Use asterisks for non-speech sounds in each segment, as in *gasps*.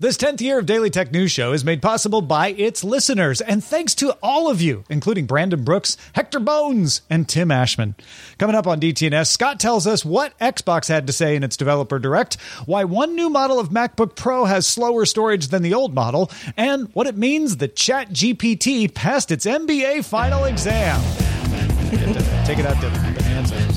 This 10th year of Daily Tech News Show is made possible by its listeners, and thanks to all of you, including Brandon Brooks, Hector Bones, and Tim Ashman. Coming up on DTNS, Scott tells us what Xbox had to say in its developer direct, why one new model of MacBook Pro has slower storage than the old model, and what it means that ChatGPT passed its MBA final exam. *laughs* Take it out to Bonanza.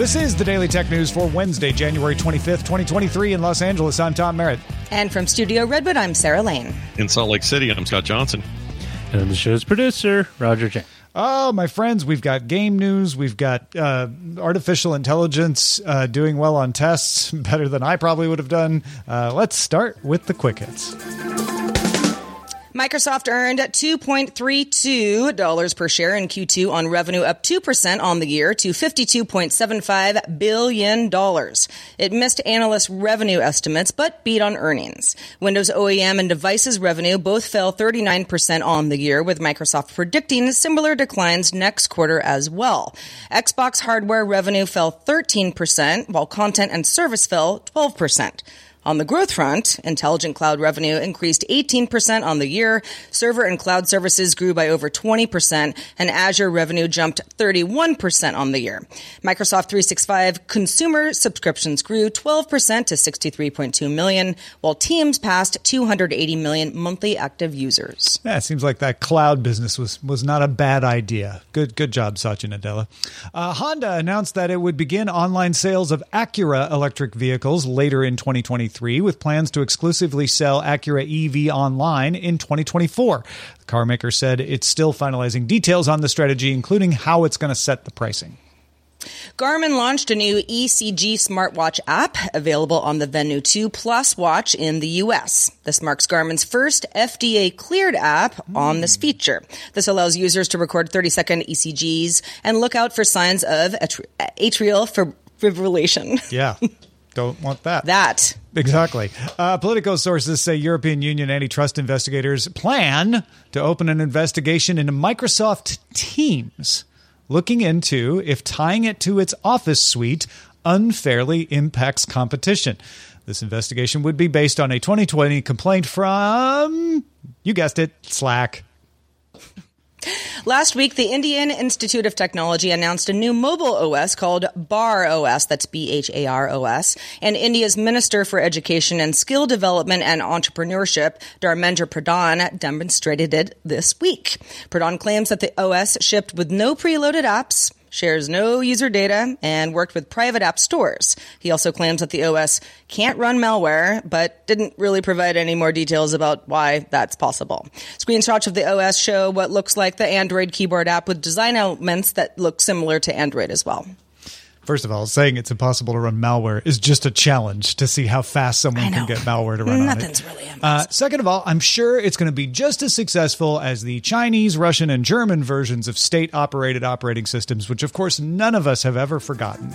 This is the Daily Tech News for Wednesday, January 25th, 2023 in Los Angeles. I'm Tom Merritt. And from Studio Redwood, I'm Sarah Lane. In Salt Lake City, I'm Scott Johnson. And I'm the show's producer, Roger Chang. Oh, my friends, we've got game news. We've got uh, artificial intelligence uh, doing well on tests, *laughs* better than I probably would have done. Uh, let's start with the quick hits. Microsoft earned $2.32 per share in Q2 on revenue up 2% on the year to $52.75 billion. It missed analyst revenue estimates, but beat on earnings. Windows OEM and devices revenue both fell 39% on the year, with Microsoft predicting similar declines next quarter as well. Xbox hardware revenue fell 13%, while content and service fell 12%. On the growth front, intelligent cloud revenue increased 18% on the year, server and cloud services grew by over 20%, and Azure revenue jumped 31% on the year. Microsoft 365 consumer subscriptions grew 12% to 63.2 million, while Teams passed 280 million monthly active users. Yeah, it seems like that cloud business was, was not a bad idea. Good good job, Satya Nadella. Uh, Honda announced that it would begin online sales of Acura electric vehicles later in 2023 with plans to exclusively sell Acura EV online in 2024. The carmaker said it's still finalizing details on the strategy, including how it's going to set the pricing. Garmin launched a new ECG smartwatch app available on the Venu 2 Plus watch in the US. This marks Garmin's first FDA cleared app mm. on this feature. This allows users to record 30 second ECGs and look out for signs of atrial fibrillation. Yeah. *laughs* Don't want that. That. Exactly. Uh, Politico sources say European Union antitrust investigators plan to open an investigation into Microsoft Teams, looking into if tying it to its Office suite unfairly impacts competition. This investigation would be based on a 2020 complaint from, you guessed it, Slack. Last week, the Indian Institute of Technology announced a new mobile OS called BharOS, that's B H A R O S, and India's Minister for Education and Skill Development and Entrepreneurship, Dharmendra Pradhan, demonstrated it this week. Pradhan claims that the OS shipped with no preloaded apps, shares no user data, and worked with private app stores. He also claims that the OS can't run malware, but didn't really provide any more details about why that's possible. Screenshots of the OS show what looks like the Android keyboard app with design elements that look similar to Android as well. First of all, saying it's impossible to run malware is just a challenge to see how fast someone can get malware to *laughs* run Nothing's on it. really uh, second of all, I'm sure it's going to be just as successful as the Chinese, Russian, and German versions of state operated operating systems, which of course none of us have ever forgotten.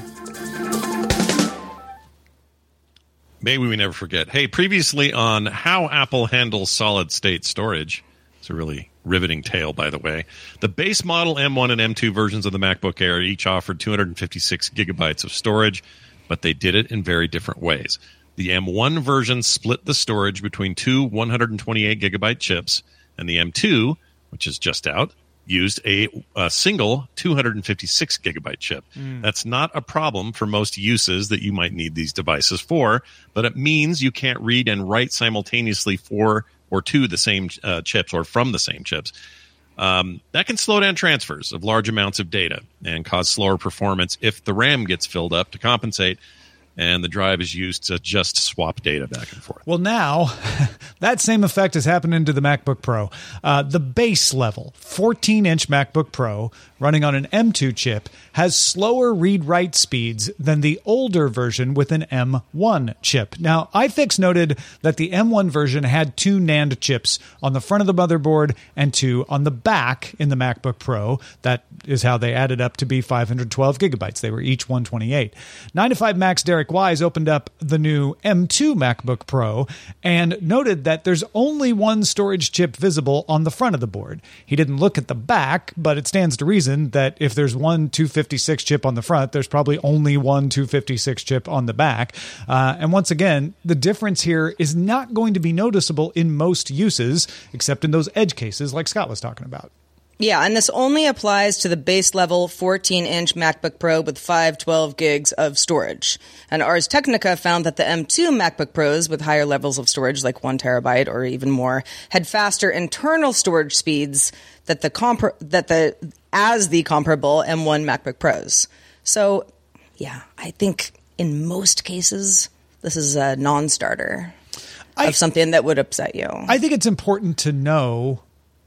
Maybe we never forget. Hey, previously on how Apple handles solid state storage. It's a really riveting tale, by the way. The base model M1 and M2 versions of the MacBook Air each offered 256 gigabytes of storage, but they did it in very different ways. The M1 version split the storage between two 128 gigabyte chips, and the M2, which is just out, used a, a single 256 gigabyte chip. Hmm. That's not a problem for most uses that you might need these devices for, but it means you can't read and write simultaneously for or to the same uh, chips or from the same chips. Um, that can slow down transfers of large amounts of data and cause slower performance if the RAM gets filled up to compensate and the drive is used to just swap data back and forth. Well, now *laughs* that same effect is happening to the MacBook Pro. Uh, the base level 14 inch MacBook Pro running on an M2 chip has slower read write speeds than the older version with an M1 chip. Now, iFix noted that the M1 version had two NAND chips on the front of the motherboard and two on the back in the MacBook Pro. That is how they added up to be 512 gigabytes. They were each 128. 9 to 5 Max Derek Wise opened up the new M2 MacBook Pro and noted that there's only one storage chip visible on the front of the board. He didn't look at the back, but it stands to reason that if there's one 256 chip on the front, there's probably only one 256 chip on the back. Uh, and once again, the difference here is not going to be noticeable in most uses, except in those edge cases like Scott was talking about. Yeah, and this only applies to the base level 14 inch MacBook Pro with 512 gigs of storage. And Ars Technica found that the M2 MacBook Pros with higher levels of storage, like one terabyte or even more, had faster internal storage speeds that the compar- that the as the comparable M1 MacBook Pros. So, yeah, I think in most cases this is a non-starter I- of something that would upset you. I think it's important to know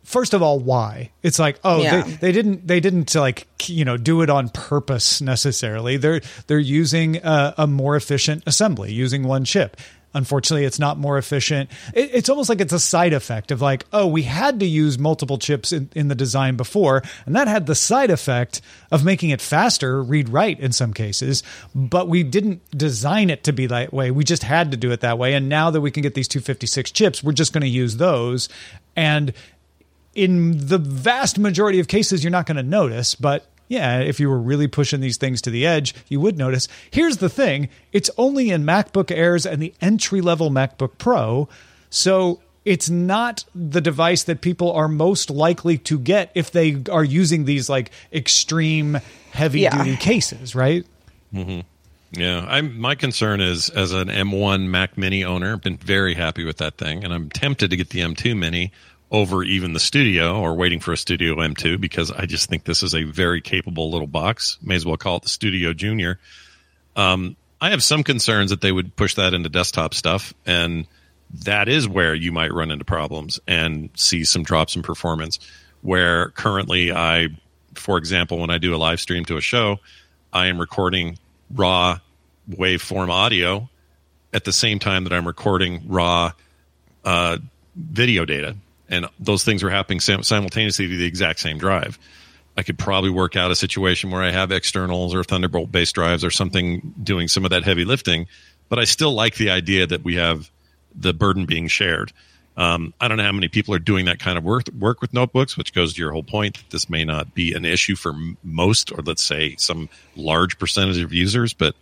first of all why? It's like oh Yeah. they, they didn't they didn't like you know do it on purpose necessarily. They're they're using a, a more efficient assembly using one chip. Unfortunately it's not more efficient. It, it's almost like it's a side effect of like oh we had to use multiple chips in, in the design before and that had the side effect of making it faster read write in some cases but we didn't design it to be that way. We just had to do it that way and now that we can get these 256 chips we're just going to use those and in the vast majority of cases, you're not going to notice, but yeah, if you were really pushing these things to the edge, you would notice. Here's the thing it's only in MacBook Airs and the entry level MacBook Pro. So it's not the device that people are most likely to get if they are using these like extreme heavy duty cases, right? Mm-hmm. Yeah, I'm. My concern is as an M1 Mac Mini owner, I've been very happy with that thing, and I'm tempted to get the M2 Mini over even the Studio or waiting for a Studio M2 because I just think this is a very capable little box. May as well call it the Studio Junior. Um, I have some concerns that they would push that into desktop stuff, and that is where you might run into problems and see some drops in performance. Where currently, I, for example, when I do a live stream to a show, I am recording raw waveform audio at the same time that I'm recording raw uh, video data, and those things are happening sim- simultaneously to the exact same drive. I could probably work out a situation where I have externals or Thunderbolt based drives or something doing some of that heavy lifting, but I still like the idea that we have the burden being shared. Um, I don't know how many people are doing that kind of work work with notebooks, which goes to your whole point. that This may not be an issue for most, or let's say some large percentage of users, but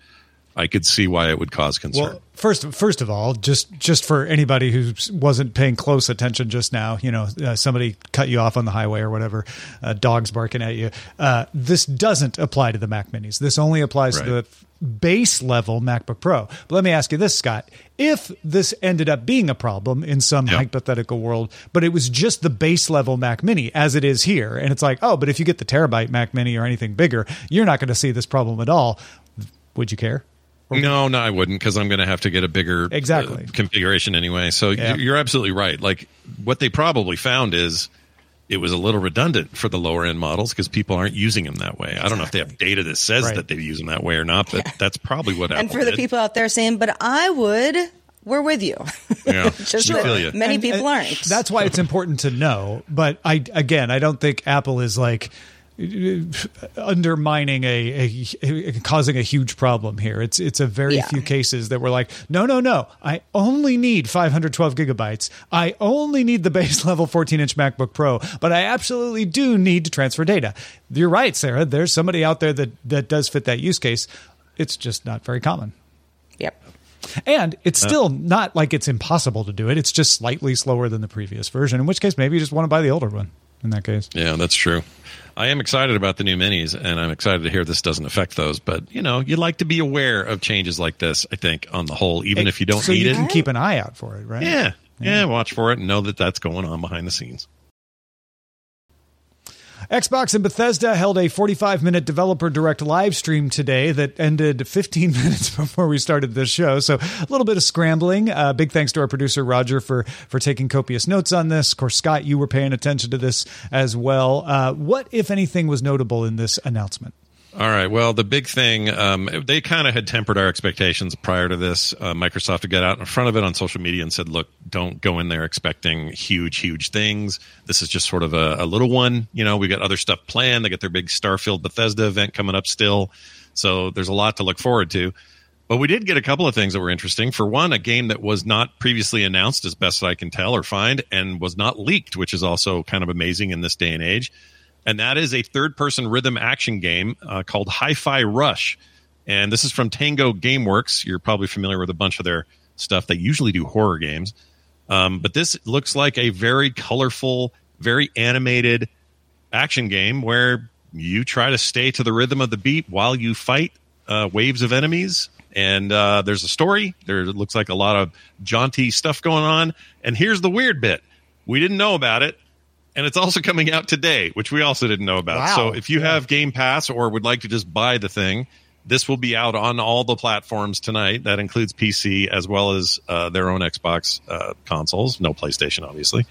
I could see why it would cause concern. Well, first, first of all, just just for anybody who wasn't paying close attention just now, you know, uh, somebody cut you off on the highway or whatever, uh, dogs barking at you. Uh, this doesn't apply to the Mac Minis. This only applies to the base level MacBook Pro. But let me ask you this, Scott: If this ended up being a problem in some Yeah. hypothetical world, but it was just the base level Mac Mini as it is here, and it's like, oh, but if you get the terabyte Mac Mini or anything bigger, you're not going to see this problem at all. Would you care? No, no, I wouldn't because I'm going to have to get a bigger Exactly. uh, configuration anyway. So Yeah. you're, you're absolutely right. Like what they probably found is it was a little redundant for the lower end models because people aren't using them that way. I don't know if they have data that says Right. that they use them that way or not, but that's probably what happened. and Apple for the did. people out there saying, but I would, we're with you. Yeah, *laughs* Just we feel you. many And- people and aren't. That's why it's important to know. But I again, I don't think Apple is like undermining a, a, a, causing a huge problem here. It's it's a very yeah. few cases that we're like, no, no, no. I only need 512 gigabytes. I only need the base *laughs* level 14 inch MacBook Pro, but I absolutely do need to transfer data. You're right, Sarah. There's somebody out there that that does fit that use case. It's just not very common. Yep. And it's still not like it's impossible to do it. It's just slightly slower than the previous version. In which case, maybe you just want to buy the older one. In that case, yeah, that's true. I am excited about the new minis, and I'm excited to hear this doesn't affect those. But you know, you like to be aware of changes like this. I think on the whole, even it, if you don't so need you it, can keep an eye out for it, right? Yeah, yeah, yeah, watch for it and know that that's going on behind the scenes. Xbox and Bethesda held a 45 minute developer direct live stream today that ended 15 *laughs* minutes before we started this show. So a little bit of scrambling. Uh, big thanks to our producer Roger for for taking copious notes on this. Of course, Scott, you were paying attention to this as well. Uh, what, if anything, was notable in this announcement? All right. Well, the big thing, um, they kind of had tempered our expectations prior to this. Uh, Microsoft get out in front of it on social media and said, look, don't go in there expecting huge, huge things. This is just sort of a, a little one. You know, we got other stuff planned. They got their big Starfield Bethesda event coming up still. So there's a lot to look forward to. But we did get a couple of things that were interesting. For one, a game that was not previously announced, as best I can tell or find, and was not leaked, which is also kind of amazing in this day and age and that is a third person rhythm action game uh, called Hi Fi Rush. And this is from Tango Gameworks. You're probably familiar with a bunch of their stuff. They usually do horror games. Um, but this looks like a very colorful, very animated action game where you try to stay to the rhythm of the beat while you fight uh, waves of enemies. And uh, there's a story. There looks like a lot of jaunty stuff going on. And here's the weird bit we didn't know about it and it's also coming out today, which we also didn't know about. Wow. So if you have Game Pass or would like to just buy the thing, this will be out on all the platforms tonight. That includes PC as well as uh, their own Xbox uh, consoles. No PlayStation, obviously.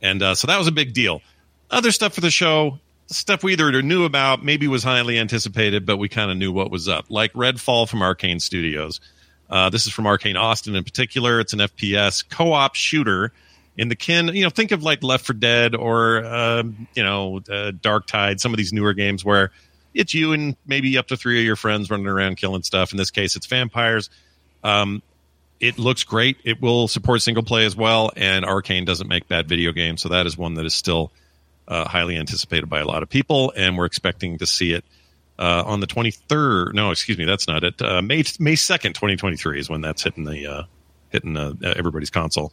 And uh, so that was a big deal. Other stuff for the show, stuff we either knew about, maybe was highly anticipated, but we kind of knew what was up. Like Redfall from Arkane Studios. Uh, this is from Arkane Austin in particular. It's an FPS co-op shooter in the kin. You know think of like Left 4 Dead or uh, you know uh, Darktide some of these newer games where it's you and maybe up to three of your friends running around killing stuff. In this case it's vampires. Um, it looks great. It will support single play as well and Arkane doesn't make bad video games so that is one that is still uh, highly anticipated by a lot of people and we're expecting to see it uh, on the 23rd no excuse me that's not it uh, may may 2nd 2023 is when that's hitting the uh, hitting everybody's console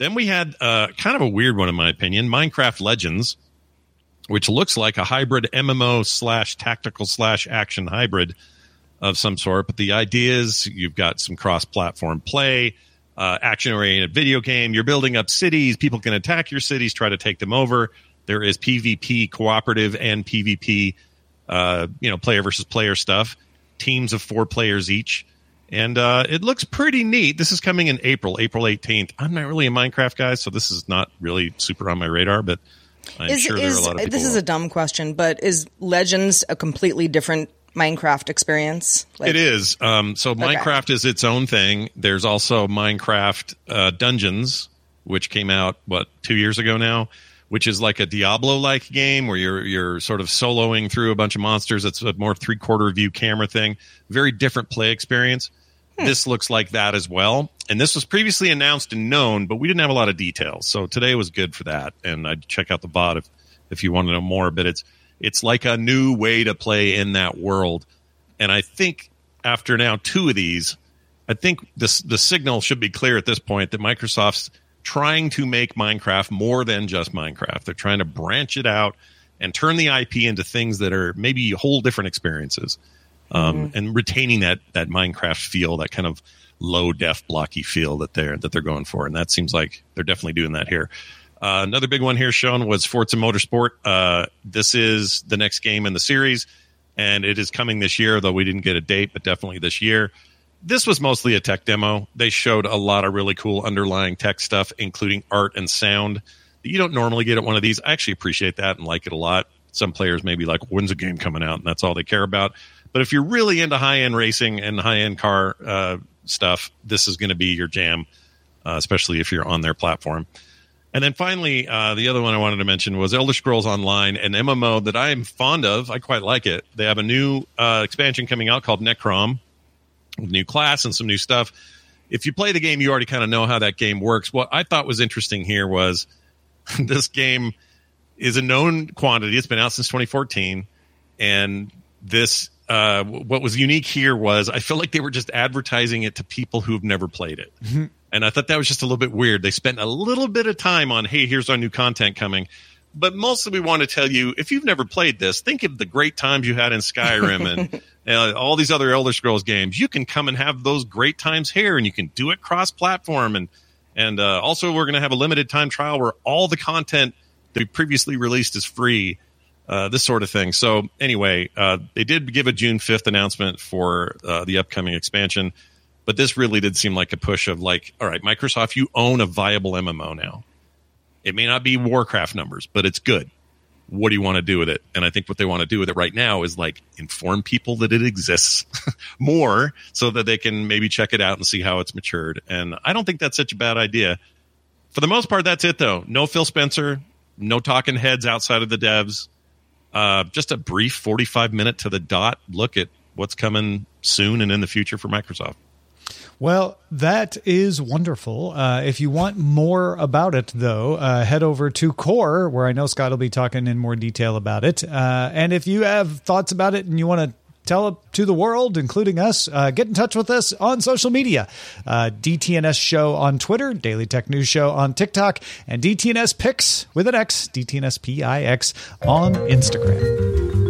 then we had uh, kind of a weird one, in my opinion Minecraft Legends, which looks like a hybrid MMO slash tactical slash action hybrid of some sort. But the idea is you've got some cross platform play, uh, action oriented video game. You're building up cities. People can attack your cities, try to take them over. There is PvP cooperative and PvP, uh, you know, player versus player stuff. Teams of four players each and uh, it looks pretty neat. This is coming in April, April 18th. I'm not really a Minecraft guy, so this is not really super on my radar, but I'm is, sure is, there are a lot of people. This is a dumb question, but is Legends a completely different Minecraft experience? Like, it is. Um, so okay. Minecraft is its own thing. There's also Minecraft uh, Dungeons, which came out what two years ago now, which is like a Diablo-like game where you're you're sort of soloing through a bunch of monsters. It's a more three-quarter view camera thing. Very different play experience. Hmm. This looks like that as well. And this was previously announced and known, but we didn't have a lot of details. So today was good for that. And I'd check out the VOD if, if you want to know more. But it's it's like a new way to play in that world. And I think after now two of these, I think this the signal should be clear at this point that Microsoft's trying to make Minecraft more than just Minecraft. They're trying to branch it out and turn the IP into things that are maybe whole different experiences um, mm-hmm. and retaining that that Minecraft feel, that kind of low def blocky feel that they're that they're going for, and that seems like they're definitely doing that here. Uh, another big one here shown was Forza Motorsport. Uh, this is the next game in the series, and it is coming this year, though we didn't get a date, but definitely this year. This was mostly a tech demo. They showed a lot of really cool underlying tech stuff, including art and sound that you don't normally get at one of these. I actually appreciate that and like it a lot. Some players may be like, when's a game coming out? And that's all they care about. But if you're really into high end racing and high end car uh, stuff, this is going to be your jam, uh, especially if you're on their platform. And then finally, uh, the other one I wanted to mention was Elder Scrolls Online, an MMO that I am fond of. I quite like it. They have a new uh, expansion coming out called Necrom, new class and some new stuff. If you play the game, you already kind of know how that game works. What I thought was interesting here was *laughs* this game is a known quantity. It's been out since 2014, and this uh, what was unique here was I feel like they were just advertising it to people who've never played it. And I thought that was just a little bit weird. They spent a little bit of time on, hey, here's our new content coming. But mostly we want to tell you, if you've never played this, think of the great times you had in Skyrim and *laughs* uh, all these other Elder Scrolls games. You can come and have those great times here and you can do it cross platform. And, and uh, also, we're going to have a limited time trial where all the content that we previously released is free. Uh, this sort of thing. So anyway, uh, they did give a June 5th announcement for uh, the upcoming expansion. But this really did seem like a push of like, all right, Microsoft, you own a viable MMO now. It may not be Warcraft numbers, but it's good. What do you want to do with it? And I think what they want to do with it right now is like inform people that it exists *laughs* more so that they can maybe check it out and see how it's matured. And I don't think that's such a bad idea. For the most part, that's it though. No Phil Spencer, no talking heads outside of the devs. Uh, just a brief 45 minute to the dot look at what's coming soon and in the future for Microsoft. Well, that is wonderful. Uh, if you want more about it, though, uh, head over to Core, where I know Scott will be talking in more detail about it. Uh, and if you have thoughts about it and you want to tell it to the world, including us, uh, get in touch with us on social media. Uh, DTNS Show on Twitter, Daily Tech News Show on TikTok, and DTNS Pix with an X, DTNS PIX on Instagram.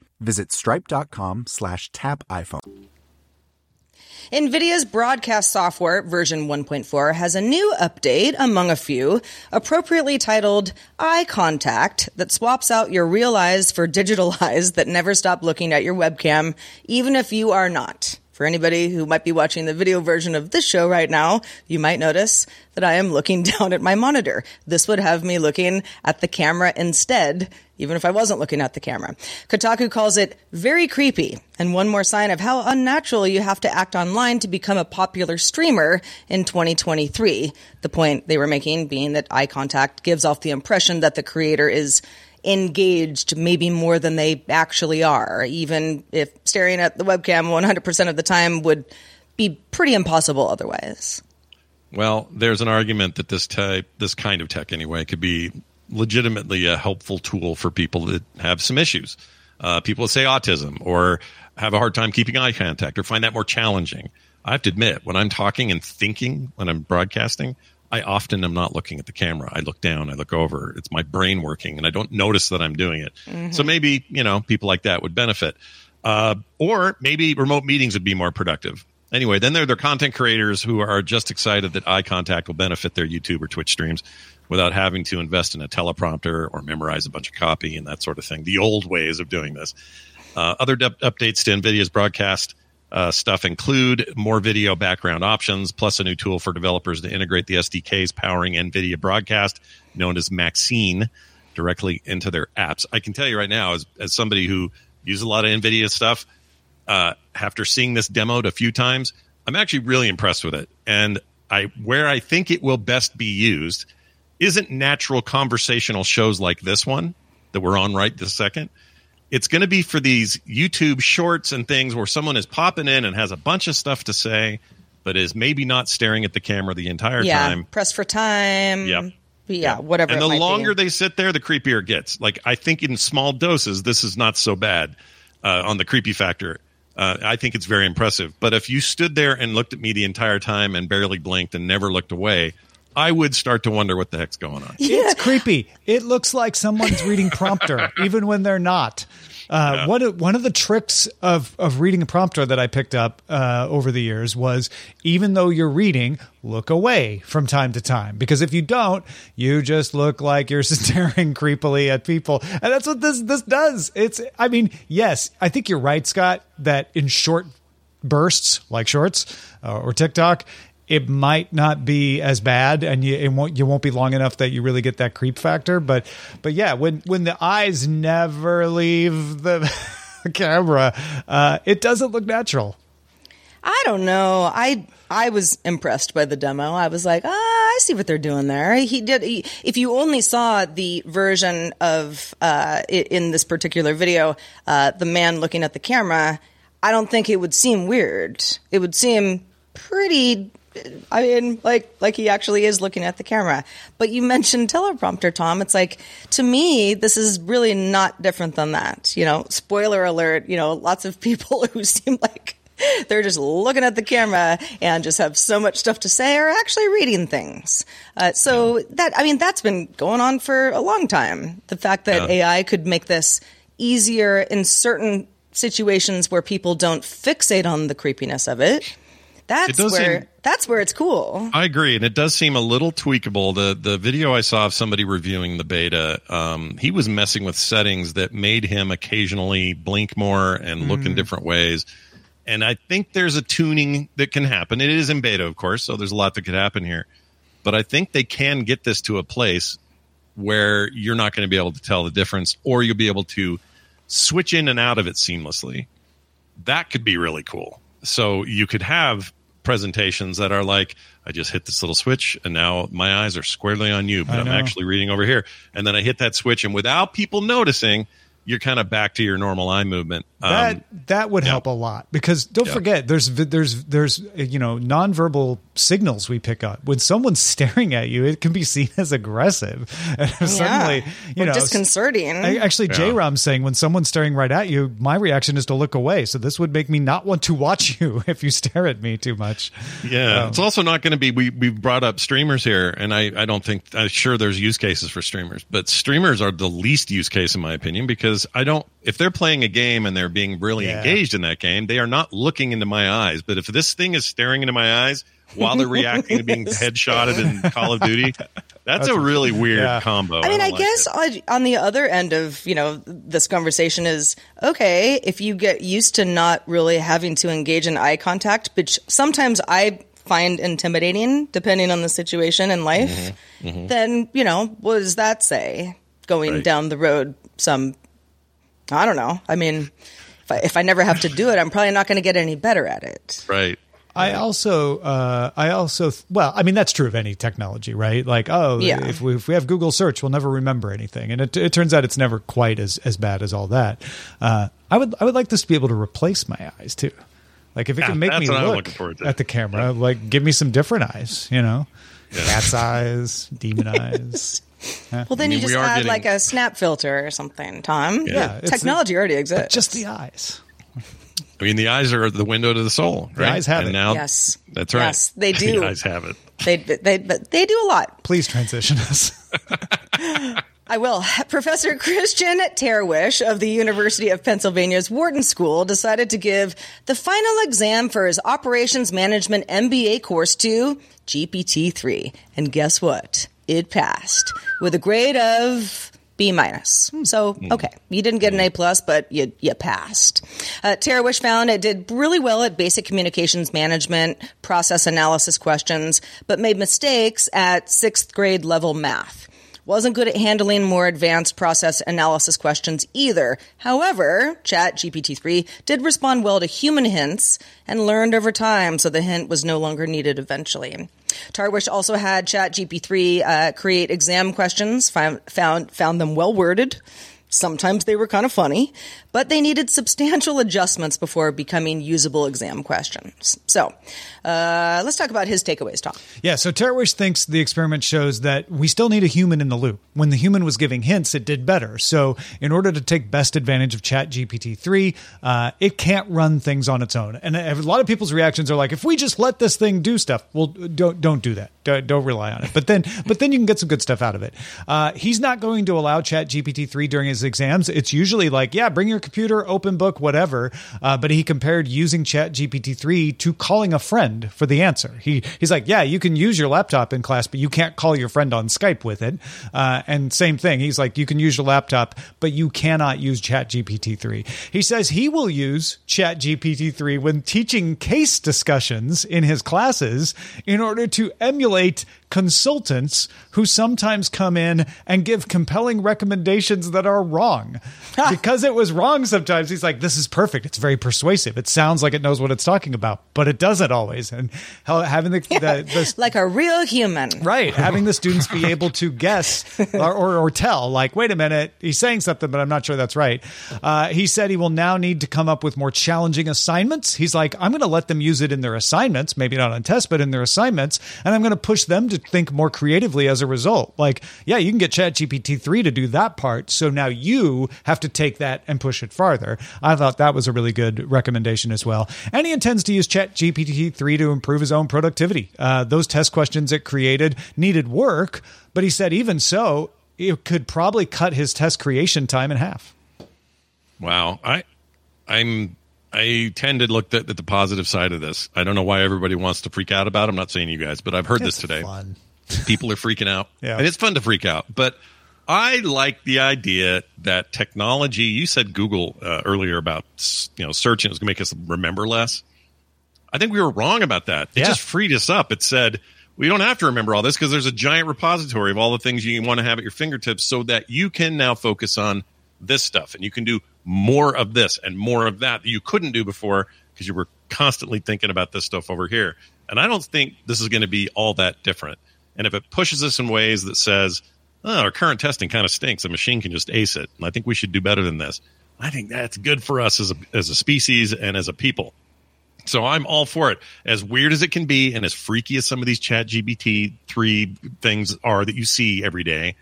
visit stripe.com slash tap iPhone. NVIDIA's broadcast software, version 1.4, has a new update, among a few, appropriately titled Eye Contact, that swaps out your real eyes for digital eyes that never stop looking at your webcam, even if you are not. For anybody who might be watching the video version of this show right now, you might notice that I am looking *laughs* down at my monitor. This would have me looking at the camera instead, even if I wasn't looking at the camera. Kotaku calls it very creepy and one more sign of how unnatural you have to act online to become a popular streamer in 2023. The point they were making being that eye contact gives off the impression that the creator is engaged maybe more than they actually are, even if staring at the webcam 100% of the time would be pretty impossible otherwise. Well, there's an argument that this type, this kind of tech anyway, could be legitimately a helpful tool for people that have some issues. Uh, people say autism or have a hard time keeping eye contact or find that more challenging. I have to admit, when I'm talking and thinking, when I'm broadcasting, I often am not looking at the camera. I look down, I look over. It's my brain working, and I don't notice that I'm doing it. So maybe you know people like that would benefit, uh, or maybe remote meetings would be more productive. Anyway, then there are the content creators who are just excited that eye contact will benefit their YouTube or Twitch streams without having to invest in a teleprompter or memorize a bunch of copy and that sort of thing. The old ways of doing this. Uh, other updates to NVIDIA's broadcast uh, stuff include more video background options, plus a new tool for developers to integrate the SDKs powering NVIDIA broadcast, known as Maxine, directly into their apps. I can tell you right now, as, as somebody who uses a lot of NVIDIA stuff, uh, after seeing this demoed a few times, I'm actually really impressed with it. And I where I think it will best be used isn't natural conversational shows like this one that we're on right this second. It's going to be for these YouTube shorts and things where someone is popping in and has a bunch of stuff to say, but is maybe not staring at the camera the entire yeah, time. press for time. Yep. Yeah, whatever. And it the might be. longer they sit there, the creepier it gets. Like I think in small doses, this is not so bad uh, on the creepy factor. Uh, I think it's very impressive. But if you stood there and looked at me the entire time and barely blinked and never looked away, I would start to wonder what the heck's going on. It's creepy. It looks like someone's reading prompter, *laughs* even when they're not. Uh, one of one of the tricks of of reading a prompter that I picked up uh, over the years was even though you're reading, look away from time to time because if you don't, you just look like you're *laughs* staring creepily at people, and that's what this this does. It's I mean, yes, I think you're right, Scott, that in short bursts like shorts uh, or TikTok, it might not be as bad, and you won't you won't be long enough that you really get that creep factor. But but yeah, when when the eyes never leave the *laughs* camera, uh, it doesn't look natural. I don't know. I I was impressed by the demo. I was like, ah, I see what they're doing there. He did. He, if you only saw the version of uh, in this particular video, uh, the man looking at the camera, I don't think it would seem weird. It would seem pretty. I mean, like like he actually is looking at the camera. But you mentioned teleprompter, Tom. It's like to me, this is really not different than that. You know, spoiler alert. You know, lots of *laughs* people who seem like they're just looking at the camera and just have so much stuff to say are actually reading things. Uh, so that I mean, that's been going on for a long time. The fact that Yeah. AI could make this easier in certain situations where people don't fixate on the creepiness of it. That's where seem- that's where it's cool. I agree, and it does seem a little tweakable. The the video I saw of somebody reviewing the beta, um, he was messing with settings that made him occasionally blink more and look in different ways. And I think there's a tuning that can happen. It is in beta, of course, so there's a lot that could happen here. But I think they can get this to a place where you're not going to be able to tell the difference, or you'll be able to switch in and out of it seamlessly. That could be really cool. So you could have presentations that are like, I just hit this little switch and now my eyes are squarely on you, but I'm actually reading over here. And then I hit that switch, and without people noticing, you're kind of back to your normal eye movement. That Um, that would yeah. help a lot because don't Yeah. forget there's vi- there's there's uh, you know nonverbal signals we pick up when someone's *laughs* staring at you. It can be seen as aggressive, *laughs* and if suddenly you Or know disconcerting. I- Actually, Yeah. J Ram saying when someone's staring right at you, my reaction is to look away. So this would make me not want to watch *laughs* you if you stare at me too much. Yeah, Um, it's also not going to be. We we brought up streamers here, and I I don't think I'm sure there's use cases for streamers, but streamers are the least use case in my opinion because I don't. If they're playing a game and they're being really Yeah. engaged in that game, they are not looking into my eyes. But if this thing is staring into my eyes while they're reacting to being *laughs* headshotted in Call of Duty, *laughs* that's, a really weird yeah. combo. I mean, don't I like guess it. on, on the other end of you know this conversation is okay if you get used to not really having to engage in eye contact, which sometimes I find intimidating depending on the situation in life. Mm-hmm. Mm-hmm. Then you know what does that say? Going Right. down the road, some I don't know. I mean, if I, if I never have to do it, I'm probably not going to get any better at it. right. I also, uh, I also, well, I mean, that's true of any technology, right? Like, oh, Yeah. if, we, if we have Google search, we'll never remember anything. And it, it turns out it's never quite as, as bad as all that. Uh, I would, I would like this to be able to replace my eyes too. Like if it Yeah, can make me look forward at the camera, like give me some different eyes, you know, cat's eyes, demon *laughs* eyes. Well, then mean, you just add getting- like a snap filter or something, Tom. Yeah, it's the- technology already exists. But just the eyes. I mean, the eyes are the window to the soul. Right? eyes have and it. Now, Yes. that's right. Yes, they *laughs* do. the eyes have it. They they but they do a lot. Please transition us. *laughs* I will. Professor Christian Terwiesch of the University of Pennsylvania's Wharton School decided to give the final exam for his Operations Management MBA course to GPT-3. And guess what? It passed with a grade of B minus. Hmm. So, hmm. okay, you didn't get an A hmm. plus, but you, you passed. Uh, Terwiesch found it did really well at basic communications management, process analysis questions, but made mistakes at sixth grade level math. Wasn't good at handling more advanced process analysis questions either. However, Chat GPT-3 did respond well to human hints and learned over time, so the hint was no longer needed eventually. Terwiesch also had Chat GPT-3 uh, create exam questions, found, found, found them well worded. Sometimes they were kind of funny, but they needed substantial adjustments before becoming usable exam questions. So, uh, let's talk about his takeaways, Tom. Yeah, so Terwiesch thinks the experiment shows that we still need a human in the loop. When the human was giving hints, it did better. So, in order to take best advantage of Chat GPT 3, uh, it can't run things on its own. And a lot of people's reactions are like, if we just let this thing do stuff, well, don't don't do that. Don't, don't rely on it. But then, but then you can get some good stuff out of it. Uh, he's not going to allow Chat GPT 3 during his exams. It's usually like, yeah, bring your computer, open book, whatever. Uh, but he compared using Chat GPT 3 to calling a friend for the answer. He he's like, yeah, you can use your laptop in class, but you can't call your friend on Skype with it. Uh, and same thing. He's like, you can use your laptop, but you cannot use Chat GPT 3. He says he will use Chat GPT 3 when teaching case discussions in his classes in order to emulate consultants who sometimes come in and give compelling recommendations that are wrong. because it was wrong sometimes, he's like, this is perfect. It's very persuasive. It sounds like it knows what it's talking about, but it doesn't always. And having the, *laughs* the, the like a real human. Right. Having the students be *laughs* able to guess or, or, or, tell, like, wait a minute, he's saying something, but I'm not sure that's right. Uh, he said he will now need to come up with more challenging assignments. He's like, I'm going to let them use it in their assignments, maybe not on tests, but in their assignments. And I'm going to push them to think more creatively as a result. Like, yeah, you can get ChatGPT 3 to do that part. So now you have to take that and push it farther. I thought that was a really good recommendation as well. And he intends to use ChatGPT 3 to improve his own productivity. Uh, those test questions it created needed work, but he said even so, it could probably cut his test creation time in half. Wow. I I'm I tend to look at, the positive side of this. I don't know why everybody wants to freak out about it. I'm not saying you guys, but I've heard it's this today. Fun. *laughs* People are freaking out. *laughs* yeah. And it's fun to freak out. But I like the idea that technology, you said Google uh, earlier about, you know, searching was going to make us remember less. I think we were wrong about that. It Yeah. just freed us up. It said, we don't have to remember all this because there's a giant repository of all the things you want to have at your fingertips so that you can now focus on this stuff and you can do more of this and more of that that you couldn't do before because you were constantly thinking about this stuff over here. And I don't think this is going to be all that different. And if it pushes us in ways that says, oh, our current testing kind of stinks, a machine can just ace it. And I think we should do better than this. I think that's good for us as a, as a species and as a people. So I'm all for it. As weird as it can be and as freaky as some of these chat GPT three things are that you see every day,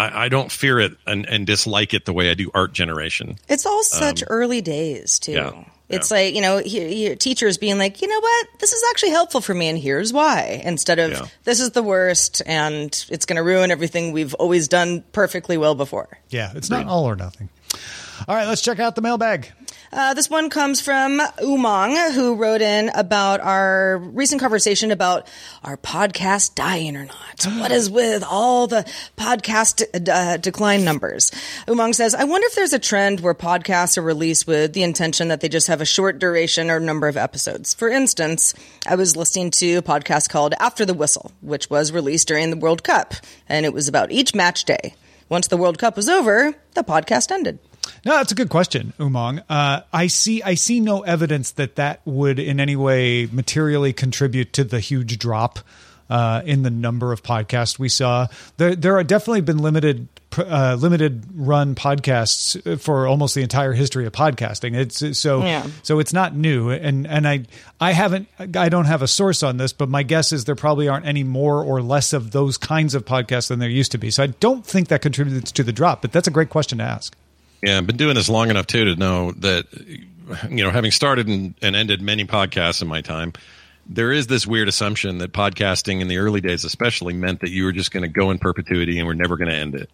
I, I don't fear it and, and dislike it the way I do art generation. It's all um, such early days, too. yeah, It's yeah. like, you know, he, he, teachers being like, you know what? This is actually helpful for me, and here's why. Instead of, Yeah. this is the worst, and it's going to ruin everything we've always done perfectly well before. Yeah, it's not all or nothing. All right, let's check out the mailbag. Uh, this one comes from Umang, who wrote in about our recent conversation about our podcast dying or not. *gasps* what is with all the podcast uh, decline numbers? Umang says, I wonder if there's a trend where podcasts are released with the intention that they just have a short duration or number of episodes. For instance, I was listening to a podcast called After the Whistle, which was released during the World Cup, and it was about each match day. Once the World Cup was over, the podcast ended. No, that's a good question, Umang. Uh, I see. I see no evidence that that would in any way materially contribute to the huge drop uh, in the number of podcasts we saw. There, there are definitely been limited. Uh, limited run podcasts for almost the entire history of podcasting. It's so Yeah. so it's not new, and and I I haven't I don't have a source on this, but my guess is there probably aren't any more or less of those kinds of podcasts than there used to be. So I don't think that contributes to the drop. But that's a great question to ask. Yeah, I've been doing this long enough too to know that, you know, having started and, and ended many podcasts in my time, there is this weird assumption that podcasting in the early days, especially, meant that you were just going to go in perpetuity and we're never going to end it.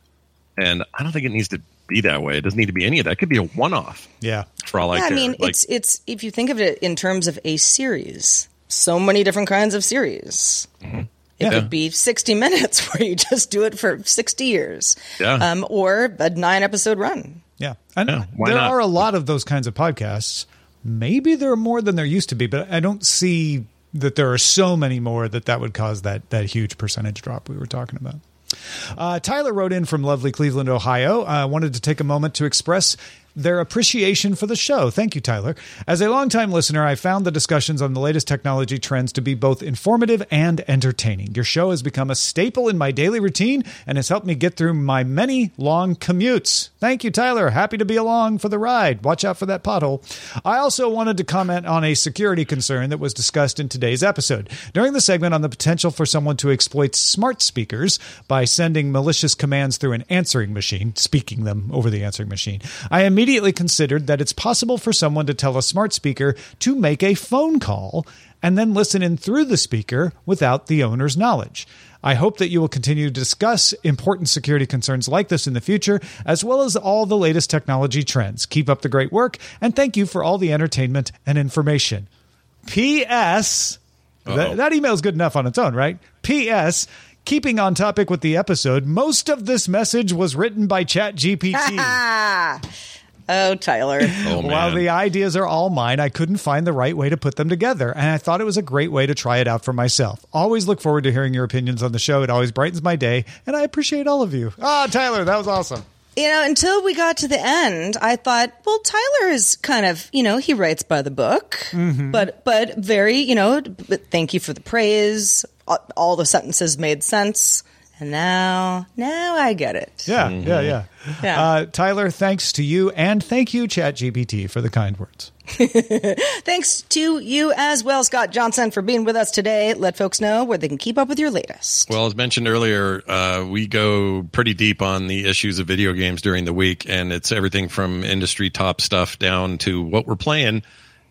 And I don't think it needs to be that way. It doesn't need to be any of that. It could be a one-off. Yeah. For all I yeah, care. I mean, Like, it's it's if you think of it in terms of a series, so many different kinds of series. Mm-hmm. It Yeah. could be 60 minutes *laughs* where you just do it for 60 years. Yeah. Um, or a nine episode run. Yeah. And Yeah, there not? are a lot of those kinds of podcasts. Maybe there are more than there used to be, but I don't see that there are so many more that that would cause that that huge percentage drop we were talking about. Uh, Tyler wrote in from lovely Cleveland, Ohio. Uh, wanted to take a moment to express their appreciation for the show. Thank you, Tyler. As a longtime listener, I found the discussions on the latest technology trends to be both informative and entertaining. Your show has become a staple in my daily routine and has helped me get through my many long commutes. Thank you, Tyler. Happy to be along for the ride. Watch out for that pothole. I also wanted to comment on a security concern that was discussed in today's episode. During the segment on the potential for someone to exploit smart speakers by sending malicious commands through an answering machine, speaking them over the answering machine, I immediately considered that it's possible for someone to tell a smart speaker to make a phone call and then listen in through the speaker without the owner's knowledge. I hope that you will continue to discuss important security concerns like this in the future, as well as all the latest technology trends. Keep up the great work, and thank you for all the entertainment and information. P.S. That, that email is good enough on its own, right? P.S. Keeping on topic with the episode, most of this message was written by ChatGPT. *laughs* *laughs* Oh, Tyler. *laughs* oh. While the ideas are all mine, I couldn't find the right way to put them together, and I thought it was a great way to try it out for myself. Always look forward to hearing your opinions on the show. It always brightens my day, and I appreciate all of you. Ah, Tyler, that was awesome. You know, until we got to the end, I thought, well, Tyler is kind of, you know, he writes by the book, Mm-hmm. but but very, you know, but thank you for the praise. All- All the sentences made sense, and now, now I get it. Yeah, yeah, yeah. Yeah. Uh, Tyler, thanks to you, and thank you, ChatGPT, for the kind words. *laughs* Thanks to you as well, Scott Johnson, for being with us today. Let folks know where they can keep up with your latest. Well, as mentioned earlier, uh, we go pretty deep on the issues of video games during the week, and it's everything from industry top stuff down to what we're playing.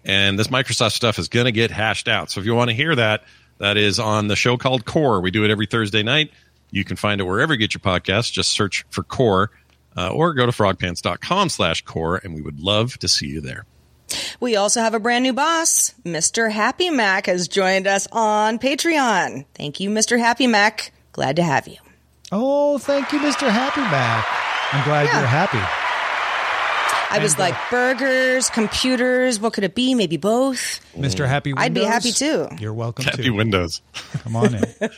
And this Microsoft stuff is going to get hashed out. So if you want to hear that, that is on the show called Core. We do it every Thursday night. You can find it wherever you get your podcast. Just search for Core uh, or go to frogpants.com slash core, and we would love to see you there. We also have a brand new boss. Mr. Happy Mac has joined us on Patreon. Thank you, Mr. Happy Mac. Glad to have you. Oh, thank you, Mr. Happy Mac. I'm glad Yeah. you're happy. I was like, burgers, computers, what could it be? Maybe both. Mr. Happy Windows. I'd be happy too. You're welcome Happy to. Windows. Come on in. *laughs*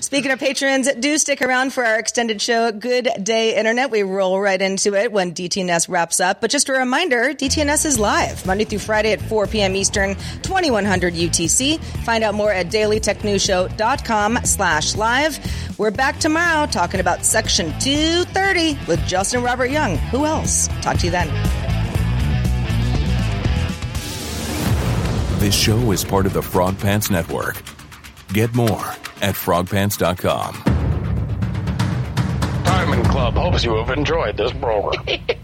Speaking of patrons, do stick around for our extended show, Good Day Internet. We roll right into it when DTNS wraps up. But just a reminder, DTNS is live Monday through Friday at 4 p.m. Eastern, 2100 UTC. Find out more at dailytechnewsshow.com slash live. We're back tomorrow talking about Section 230 with Justin Robert Young. Who else? Talk to you then. This show is part of the Frog Pants Network. Get more at frogpants.com. Diamond Club hopes you have enjoyed this program. *laughs*